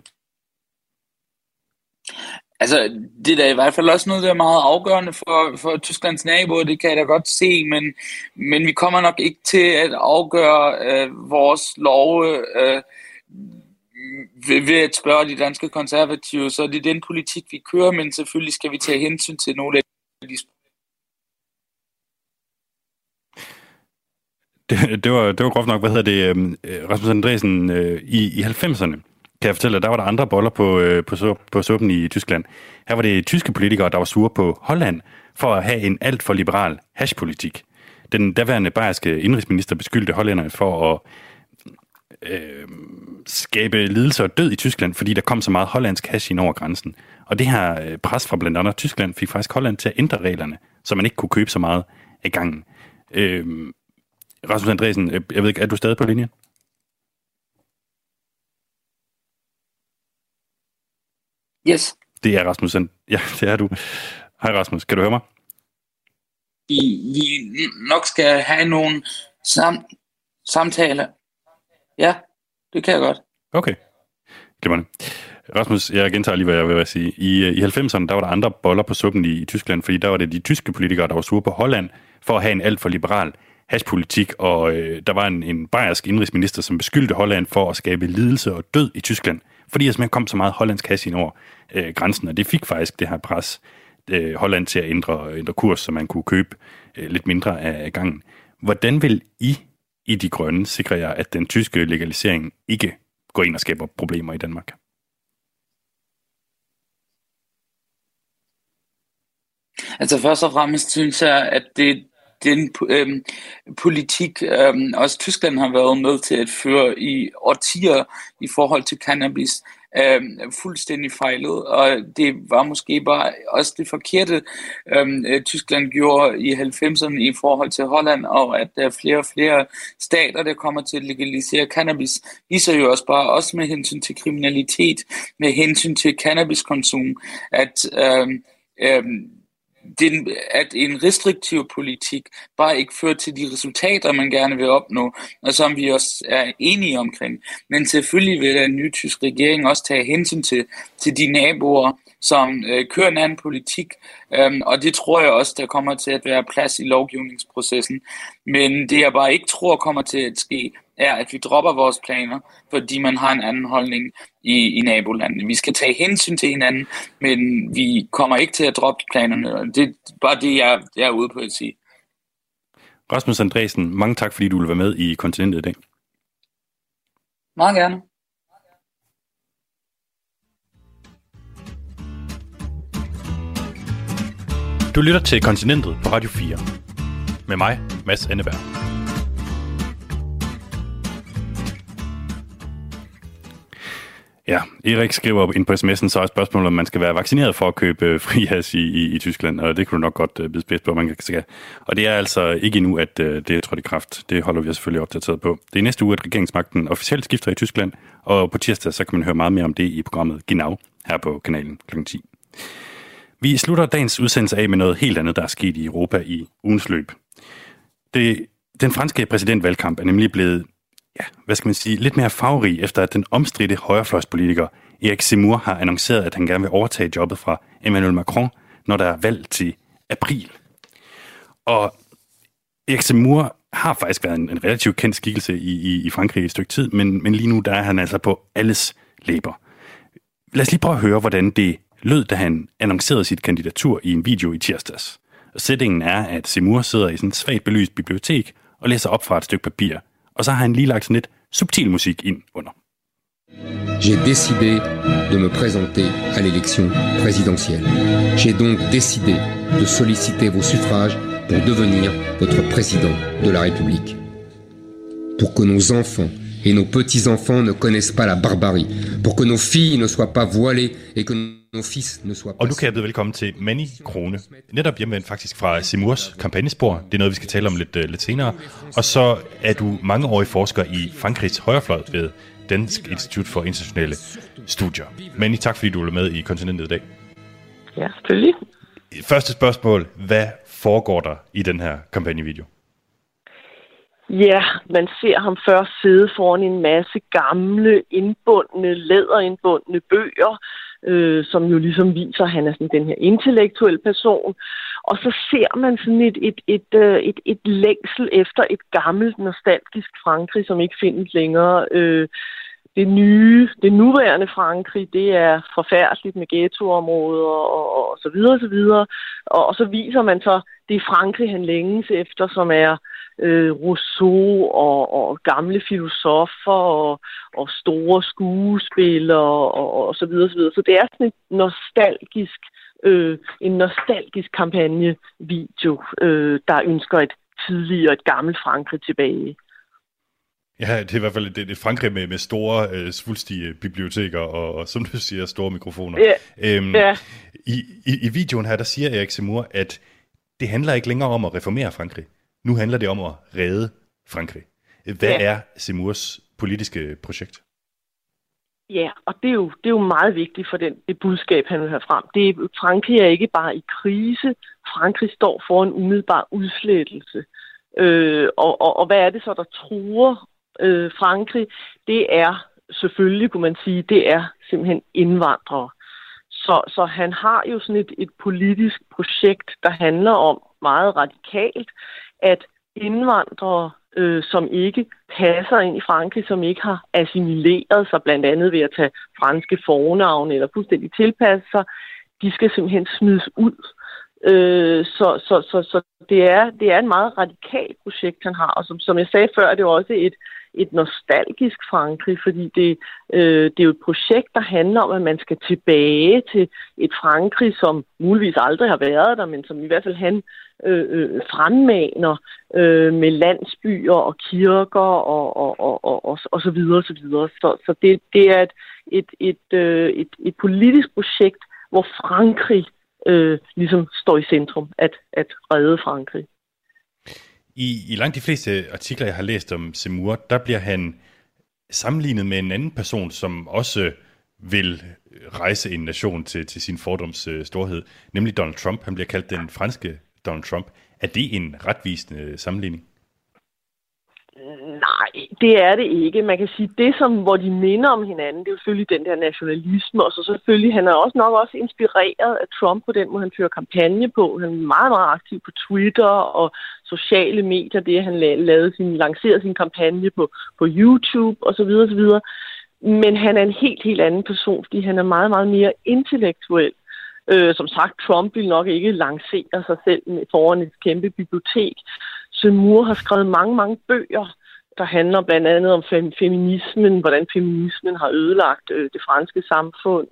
Altså, det er da i hvert fald også noget, der er meget afgørende for, for Tysklands naboer, det kan jeg da godt se, men, men vi kommer nok ikke til at afgøre øh, vores love øh, ved, ved at spørge de danske konservative, så det er den politik, vi kører, men selvfølgelig skal vi tage hensyn til nogle af de det, det, var, det var groft nok, hvad hedder det, øhm, Rasmus Andresen, øh, i, i 90'erne, kan jeg fortælle, dig, der var der andre boller på, øh, på, sup, på suppen i Tyskland. Her var det tyske politikere, der var sure på Holland for at have en alt for liberal hashpolitik. Den daværende bayerske indrigsminister beskyldte hollænderne for at øh, skabe lidelse og død i Tyskland, fordi der kom så meget hollandsk hash ind over grænsen. Og det her øh, pres fra blandt andet Tyskland fik faktisk Holland til at ændre reglerne, så man ikke kunne købe så meget af gangen. Øh, Rasmus Andresen, øh, jeg ved ikke, er du stadig på linjen? Yes. Det er Rasmus. Ja, det er du. Hej Rasmus, kan du høre mig? Vi, vi nok skal have nogle sam, samtaler. Ja, det kan jeg godt. Okay. Glimmerne. Rasmus, jeg gentager lige, hvad jeg vil sige. I, I 90'erne, der var der andre boller på suppen i, i Tyskland, fordi der var det de tyske politikere, der var sure på Holland for at have en alt for liberal hashpolitik, og øh, der var en, en bayersk indrigsminister, som beskyldte Holland for at skabe lidelse og død i Tyskland, fordi der simpelthen kom så meget hollandsk hash ind over øh, grænsen, og det fik faktisk det her pres øh, Holland til at ændre, ændre kurs, så man kunne købe øh, lidt mindre af, af gangen. Hvordan vil I i De Grønne sikre jer, at den tyske legalisering ikke går ind og skaber problemer i Danmark? Altså først og fremmest synes jeg, at det den øhm, politik, øhm, også Tyskland har været med til at føre i årtier i forhold til cannabis, øhm, fuldstændig fejlet, og det var måske bare også det forkerte, øhm, Tyskland gjorde i 90'erne i forhold til Holland, og at der er flere og flere stater, der kommer til at legalisere cannabis, viser jo også bare, også med hensyn til kriminalitet, med hensyn til cannabiskonsum, at øhm, øhm, den, at en restriktiv politik bare ikke fører til de resultater, man gerne vil opnå, og som vi også er enige omkring. Men selvfølgelig vil den nye tyske regering også tage hensyn til, til de naboer, som øh, kører en anden politik, øhm, og det tror jeg også, der kommer til at være plads i lovgivningsprocessen. Men det jeg bare ikke tror kommer til at ske, er, at vi dropper vores planer, fordi man har en anden holdning i, i nabolandene. Vi skal tage hensyn til hinanden, men vi kommer ikke til at droppe planerne. Det er bare det, jeg, jeg er ude på at sige. Rasmus Andresen, mange tak, fordi du vil være med i kontinentet i dag. Meget gerne. Du lytter til Kontinentet på Radio 4. Med mig, Mads Anneberg. Ja, Erik skriver ind på sms'en så er spørgsmålet, om man skal være vaccineret for at købe øh, frihas i, i, i Tyskland, og det kunne du nok godt uh, blive på, man skal. Og det er altså ikke endnu, at uh, det er trådt i kraft. Det holder vi selvfølgelig opdateret på. Det er næste uge, at regeringsmagten officielt skifter i Tyskland, og på tirsdag så kan man høre meget mere om det i programmet Genau her på kanalen kl. 10. Vi slutter dagens udsendelse af med noget helt andet, der er sket i Europa i ugens løb. Det, den franske præsidentvalgkamp er nemlig blevet, ja, hvad skal man sige, lidt mere farverig, efter at den omstridte højrefløjspolitiker Erik Zemmour har annonceret, at han gerne vil overtage jobbet fra Emmanuel Macron, når der er valg til april. Og Erik Zemmour har faktisk været en, en relativt kendt skikkelse i, i, i Frankrig i et stykke tid, men, men lige nu der er han altså på alles læber. Lad os lige prøve at høre, hvordan det lød, da han annoncerede sit kandidatur i en video i tirsdags. Og sætningen er, at Simur sidder i sådan et svagt belyst bibliotek og læser op fra et stykke papir. Og så har han lige lagt sådan lidt subtil musik ind under. J'ai décidé de me présenter à l'élection présidentielle. J'ai donc décidé de solliciter vos suffrages pour devenir votre président de la République. Pour que nos enfants et nos petits-enfants ne connaissent pas la barbarie. Pour que nos filles ne soient pas voilées et que nos fils ne soient pas... Og nu kan jeg byde velkommen til Manny Krone. Netop hjemvendt faktisk fra Simurs kampagnespor. Det er noget, vi skal tale om lidt, uh, lidt senere. Og så er du mangeårig forsker i Frankrigs højrefløj ved Dansk Institut for Internationale Studier. Manny, tak fordi du er med i kontinentet i dag. Ja, selvfølgelig. Første spørgsmål. Hvad foregår der i den her kampagnevideo? Ja, man ser ham først sidde foran en masse gamle, indbundne, læderindbundne bøger, øh, som jo ligesom viser, at han er sådan den her intellektuelle person. Og så ser man sådan et, et, et, et, øh, et, et længsel efter et gammelt, nostalgisk Frankrig, som ikke findes længere. Øh, det nye, det nuværende Frankrig, det er forfærdeligt med ghettoområder og, og så videre og så videre. Og, og så viser man så det Frankrig, han længes efter, som er øh, Rousseau og, og gamle filosofer og, og store skuespillere og, og så videre, så videre. Så det er sådan en nostalgisk, øh, en nostalgisk kampagnevideo, øh, der ønsker et tidligere, et gammelt Frankrig tilbage. Ja, det er i hvert fald et, et Frankrig med, med store, øh, svulstige biblioteker og, og, som du siger, store mikrofoner. Ja. Øhm, Ja. i, i, I videoen her, der siger Erik Zemmour, at det handler ikke længere om at reformere Frankrig. Nu handler det om at redde Frankrig. Hvad Ja. er Zemmours politiske projekt? Ja, og det er jo, det er jo meget vigtigt for den, det budskab, han vil have frem. Det er, Frankrig er ikke bare i krise. Frankrig står for en umiddelbar udslettelse. Øh, og, og, og hvad er det så, der truer øh, Frankrig? Det er selvfølgelig, kunne man sige, det er simpelthen indvandrere. Så, så han har jo sådan et, et politisk projekt, der handler om meget radikalt, at indvandrere, øh, som ikke passer ind i Frankrig, som ikke har assimileret sig blandt andet ved at tage franske fornavne eller fuldstændig tilpasse sig, de skal simpelthen smides ud. Øh, så så, så, så det, er, det er et meget radikalt projekt, han har, og som, som jeg sagde før, er det jo også et, et nostalgisk Frankrig, fordi det, øh, det er jo et projekt, der handler om, at man skal tilbage til et Frankrig, som muligvis aldrig har været der, men som i hvert fald han øh, øh fremmaner øh, med landsbyer og kirker og, og, og, og, og, og så videre og så videre. Så, så det, det er et, et, et, øh, et, et politisk projekt, hvor Frankrig øh, ligesom står i centrum, at, at redde Frankrig. I, I langt de fleste artikler, jeg har læst om Semur, der bliver han sammenlignet med en anden person, som også vil rejse en nation til, til sin fordoms øh, storhed, nemlig Donald Trump. Han bliver kaldt den franske Donald Trump. Er det en retvisende øh, sammenligning? Nej, det er det ikke. Man kan sige, det som, hvor de minder om hinanden, det er jo selvfølgelig den der nationalisme, og så selvfølgelig, han er også nok også inspireret af Trump på den måde, han fører kampagne på. Han er meget, meget aktiv på Twitter og sociale medier, det han lavede sin, lancerede sin kampagne på, på YouTube og så videre, og så videre. Men han er en helt, helt anden person, fordi han er meget, meget mere intellektuel. Øh, som sagt, Trump vil nok ikke lancere sig selv foran et kæmpe bibliotek. Zemmour har skrevet mange, mange bøger, der handler blandt andet om fem- feminismen, hvordan feminismen har ødelagt øh, det franske samfund,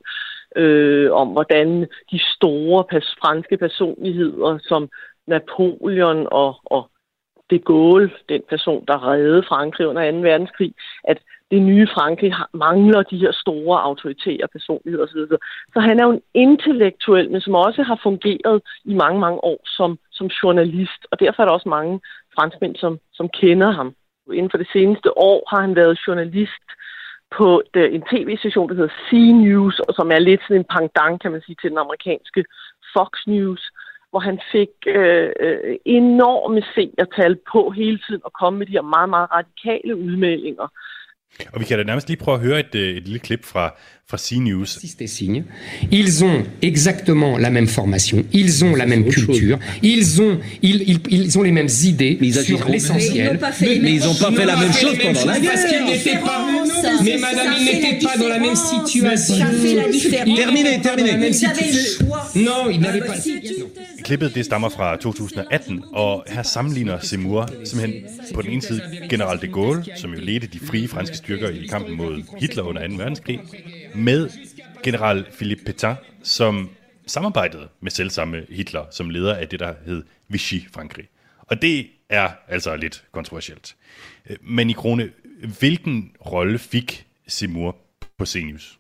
øh, om hvordan de store pas- franske personligheder som Napoleon og, og de Gaulle, den person, der reddede Frankrig under 2. verdenskrig, at det nye Frankrig mangler de her store autoritære personligheder osv. Så han er jo en intellektuel, men som også har fungeret i mange, mange år som, som journalist, og derfor er der også mange franskmænd, som, som kender ham. Inden for det seneste år har han været journalist på øh, en tv-station, der hedder C-News, og som er lidt sådan en pendant, kan man sige, til den amerikanske Fox News, hvor han fik øh, øh, enorme seertal på hele tiden at komme med de her meget, meget radikale udmeldinger. Og vi kan da nærmest lige prøve at høre et, et lille klip fra, fra CNews. des signes. Ils ont exactement la même formation, ils ont la même culture, ils ont, ils, ils, ils ont les mêmes idées sur l'essentiel. Mais ils n'ont pas fait la même chose pendant la Parce qu'ils guerre. n'étaient pas. Mais madame, ils n'étaient pas dans la même situation. Ils Terminé, terminé. Ils. Non, ils n'avaient pas. Klippet det stammer fra 2018, og her sammenligner Zemmour simpelthen på den ene side general de Gaulle, som jo ledte de frie franske styrker i kampen mod Hitler under 2. verdenskrig, med general Philippe Pétain, som samarbejdede med selvsamme Hitler som leder af det, der hed Vichy-Frankrig. Og det er altså lidt kontroversielt. Men i krone, hvilken rolle fik Zemmour på Senius?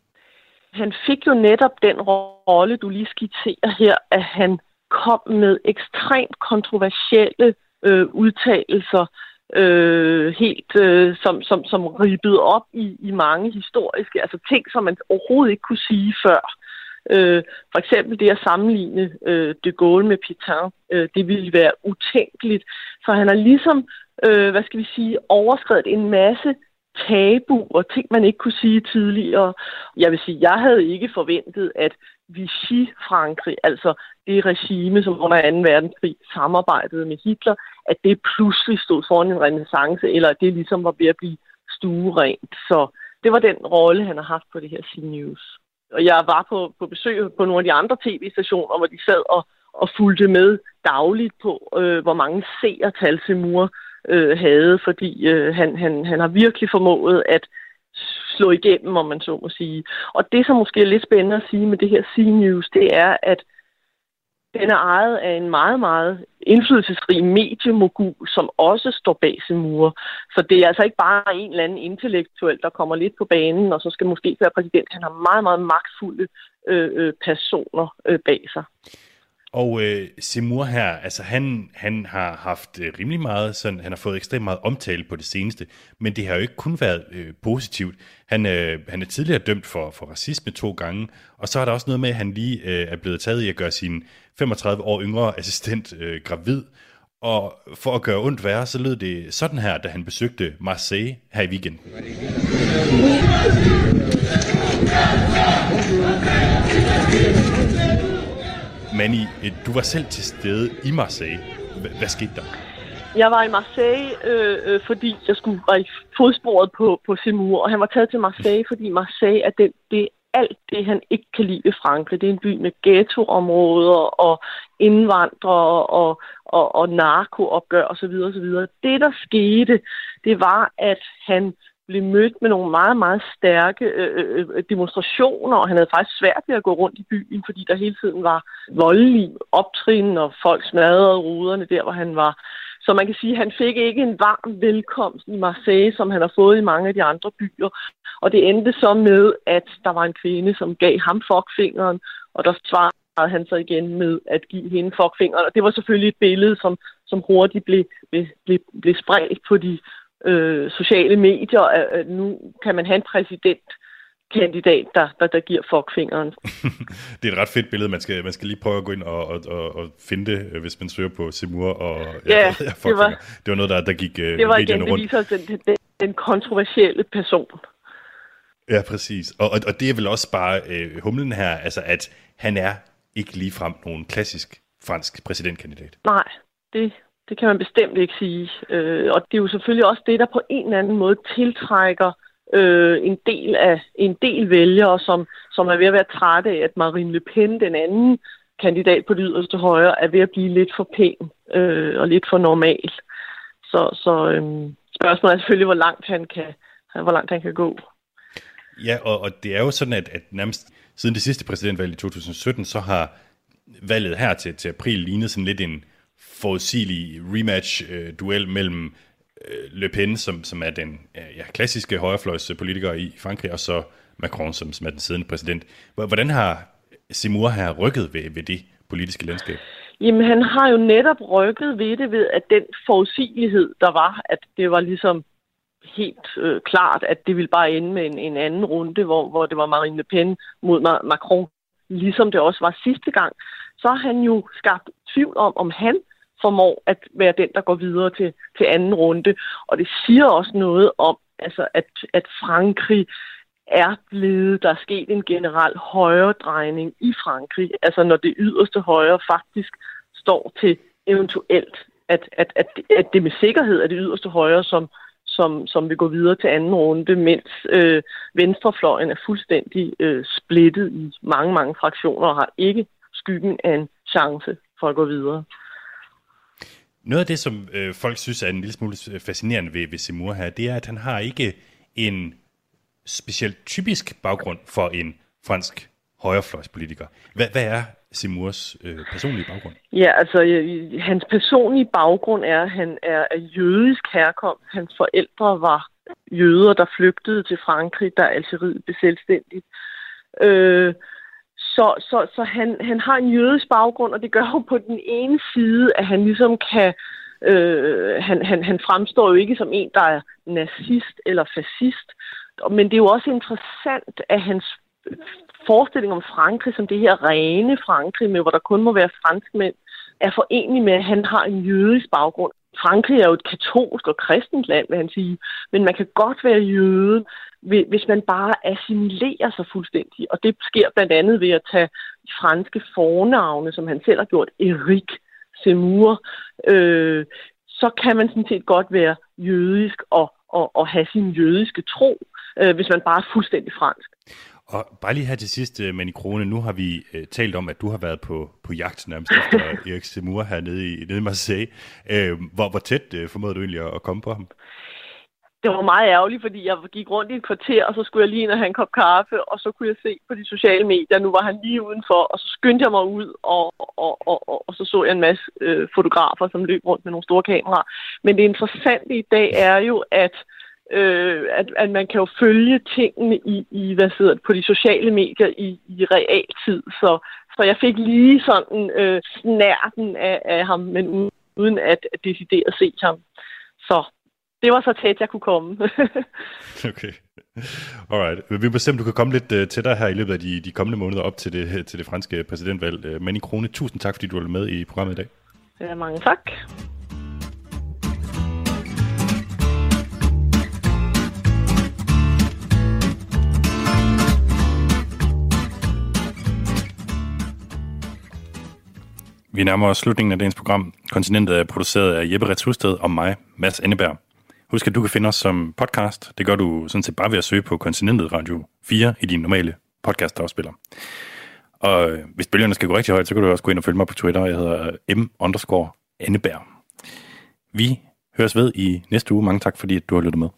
han fik jo netop den rolle, du lige skitserer her, at han kom med ekstremt kontroversielle øh, udtalelser, øh, helt øh, som, som, som ribbede op i, i mange historiske, altså ting, som man overhovedet ikke kunne sige før. Øh, for eksempel det at sammenligne øh, de Gaulle med Pétain, øh, det ville være utænkeligt. Så han har ligesom, øh, hvad skal vi sige, overskrevet en masse tabu og ting, man ikke kunne sige tidligere. Jeg vil sige, jeg havde ikke forventet, at Vichy-Frankrig, altså det regime, som under 2. verdenskrig samarbejdede med Hitler, at det pludselig stod foran en renaissance, eller at det ligesom var ved at blive stuerent. Så det var den rolle, han har haft på det her C-News. Og jeg var på, på besøg på nogle af de andre tv-stationer, hvor de sad og, og fulgte med dagligt på, øh, hvor mange seertal Semur øh, havde, fordi øh, han, han, han har virkelig formået at slå igennem, om man så må sige. Og det, som måske er lidt spændende at sige med det her C-News, det er, at den er ejet af en meget, meget indflydelsesrig mediemogul, som også står bag Semur. Så det er altså ikke bare en eller anden intellektuel, der kommer lidt på banen, og så skal måske være præsident. Han har meget, meget magtfulde øh, øh personer øh, bag sig. Og øh, Simur her, altså han, han har haft øh, rimelig meget, sådan, han har fået ekstremt meget omtale på det seneste, men det har jo ikke kun været øh, positivt. Han, øh, han er tidligere dømt for, for racisme to gange, og så er der også noget med, at han lige øh, er blevet taget i at gøre sin 35 år yngre assistent øh, gravid. Og for at gøre ondt værre, så lød det sådan her, da han besøgte Marseille her i weekenden. Manny, øh, du var selv til stede i Marseille. H- hvad skete der? Jeg var i Marseille, øh, øh, fordi jeg skulle være i fodsporet på, på Simur, og han var taget til Marseille, fordi Marseille er den, det er alt det, han ikke kan lide ved Frankrig. Det er en by med ghettoområder og indvandrere og, og, og narkoopgør osv. osv. Det, der skete, det var, at han blev mødt med nogle meget, meget stærke øh, øh, øh, demonstrationer, og han havde faktisk svært ved at gå rundt i byen, fordi der hele tiden var voldelige optrin, og folk smadrede ruderne der, hvor han var. Så man kan sige, at han fik ikke en varm velkomst i Marseille, som han har fået i mange af de andre byer. Og det endte så med, at der var en kvinde, som gav ham fuckfingeren, og der svarede han så igen med at give hende fuckfingeren. Og det var selvfølgelig et billede, som, som hurtigt blev, blev, blev, blev spredt på de øh, sociale medier. At nu kan man have en præsident, kandidat, der, der, der giver fuckfingeren. det er et ret fedt billede. Man skal, man skal lige prøve at gå ind og, og, og, og finde det, øh, hvis man søger på Simur. Og, ja, ja det, var, det var noget, der, der gik øh, Det var igen, rundt. det viser den, den, den kontroversielle person. Ja, præcis. Og, og, og det er vel også bare øh, humlen her, altså at han er ikke ligefrem nogen klassisk fransk præsidentkandidat. Nej, det, det kan man bestemt ikke sige. Øh, og det er jo selvfølgelig også det, der på en eller anden måde tiltrækker øh, en del af en del vælgere, som, som er ved at være trætte af, at Marine Le Pen, den anden kandidat på det yderste højre, er ved at blive lidt for pæn øh, og lidt for normal. Så, så øh, spørgsmålet er selvfølgelig, hvor langt han kan, hvor langt han kan gå. Ja, og, og det er jo sådan, at, at nærmest siden det sidste præsidentvalg i 2017, så har valget her til, til april lignet sådan lidt en forudsigelig rematch-duel øh, mellem øh, Le Pen, som, som er den ja, klassiske højrefløjspolitiker i Frankrig, og så Macron, som, som er den siddende præsident. Hvordan har Simur her rykket ved, ved det politiske landskab? Jamen, han har jo netop rykket ved det, ved at den forudsigelighed, der var, at det var ligesom helt øh, klart, at det ville bare ende med en, en anden runde, hvor, hvor det var Marine Le Pen mod Macron, ligesom det også var sidste gang, så har han jo skabt tvivl om, om han formår at være den, der går videre til, til anden runde. Og det siger også noget om, altså, at, at Frankrig er blevet, der er sket en generel højre drejning i Frankrig. Altså når det yderste højre faktisk står til eventuelt, at, at, at, at det med sikkerhed er det yderste højre, som, som, som vil gå videre til anden runde, mens øh, venstrefløjen er fuldstændig øh, splittet i mange, mange fraktioner og har ikke skyggen af en chance for at gå videre. Noget af det, som øh, folk synes er en lille smule øh, fascinerende ved, ved Simur her, det er, at han har ikke en specielt typisk baggrund for en fransk højrefløjspolitiker. Hvad, hvad er Simurs øh, personlige baggrund? Ja, altså øh, hans personlige baggrund er, at han er af jødisk herkomst. Hans forældre var jøder, der flygtede til Frankrig, da Algeriet blev selvstændigt. Øh, så, så, så han, han har en jødisk baggrund, og det gør jo på den ene side, at han ligesom kan... Øh, han, han, han fremstår jo ikke som en, der er nazist eller fascist, men det er jo også interessant, at hans forestilling om Frankrig som det her rene Frankrig, med hvor der kun må være franskmænd, er forenlig med, at han har en jødisk baggrund. Frankrig er jo et katolsk og kristent land, vil han sige, men man kan godt være jøde, hvis man bare assimilerer sig fuldstændig. Og det sker blandt andet ved at tage franske fornavne, som han selv har gjort, Erik Semur, øh, så kan man sådan set godt være jødisk og, og, og have sin jødiske tro, øh, hvis man bare er fuldstændig fransk. Og bare lige her til sidst, øh, Manny Krone, nu har vi uh, talt om, at du har været på, på jagt nærmest efter Erik Semur hernede i, nede i Marseille. Uh, hvor, hvor tæt uh, formåede du egentlig at, at komme på ham? Det var meget ærgerligt, fordi jeg gik rundt i et kvarter, og så skulle jeg lige ind og have en kop kaffe, og så kunne jeg se på de sociale medier, nu var han lige udenfor, og så skyndte jeg mig ud, og, og, og, og, og så så jeg en masse øh, fotografer, som løb rundt med nogle store kameraer. Men det interessante i dag er jo, at øh, at, at man kan jo følge tingene i, i hvad hedder det, på de sociale medier i, i realtid. Så, så jeg fik lige sådan øh, snærten af, af ham, men uden, uden at, at decideret se ham. Så det var så tæt, jeg kunne komme. okay. Alright. Vi må se, om du kan komme lidt uh, tættere her i løbet af de, de kommende måneder op til det, til det franske præsidentvalg. Uh, men i Krone, tusind tak, fordi du var med i programmet i dag. Ja, mange tak. Vi nærmer os slutningen af dagens program. Kontinentet er produceret af Jeppe Retshusted og mig, Mads Enneberg. Husk, at du kan finde os som podcast. Det gør du sådan set bare ved at søge på Kontinentet Radio 4 i din normale podcast-afspiller. Og øh, hvis bølgerne skal gå rigtig højt, så kan du også gå ind og følge mig på Twitter. Jeg hedder øh, m underscore Anneberg. Vi høres ved i næste uge. Mange tak, fordi du har lyttet med.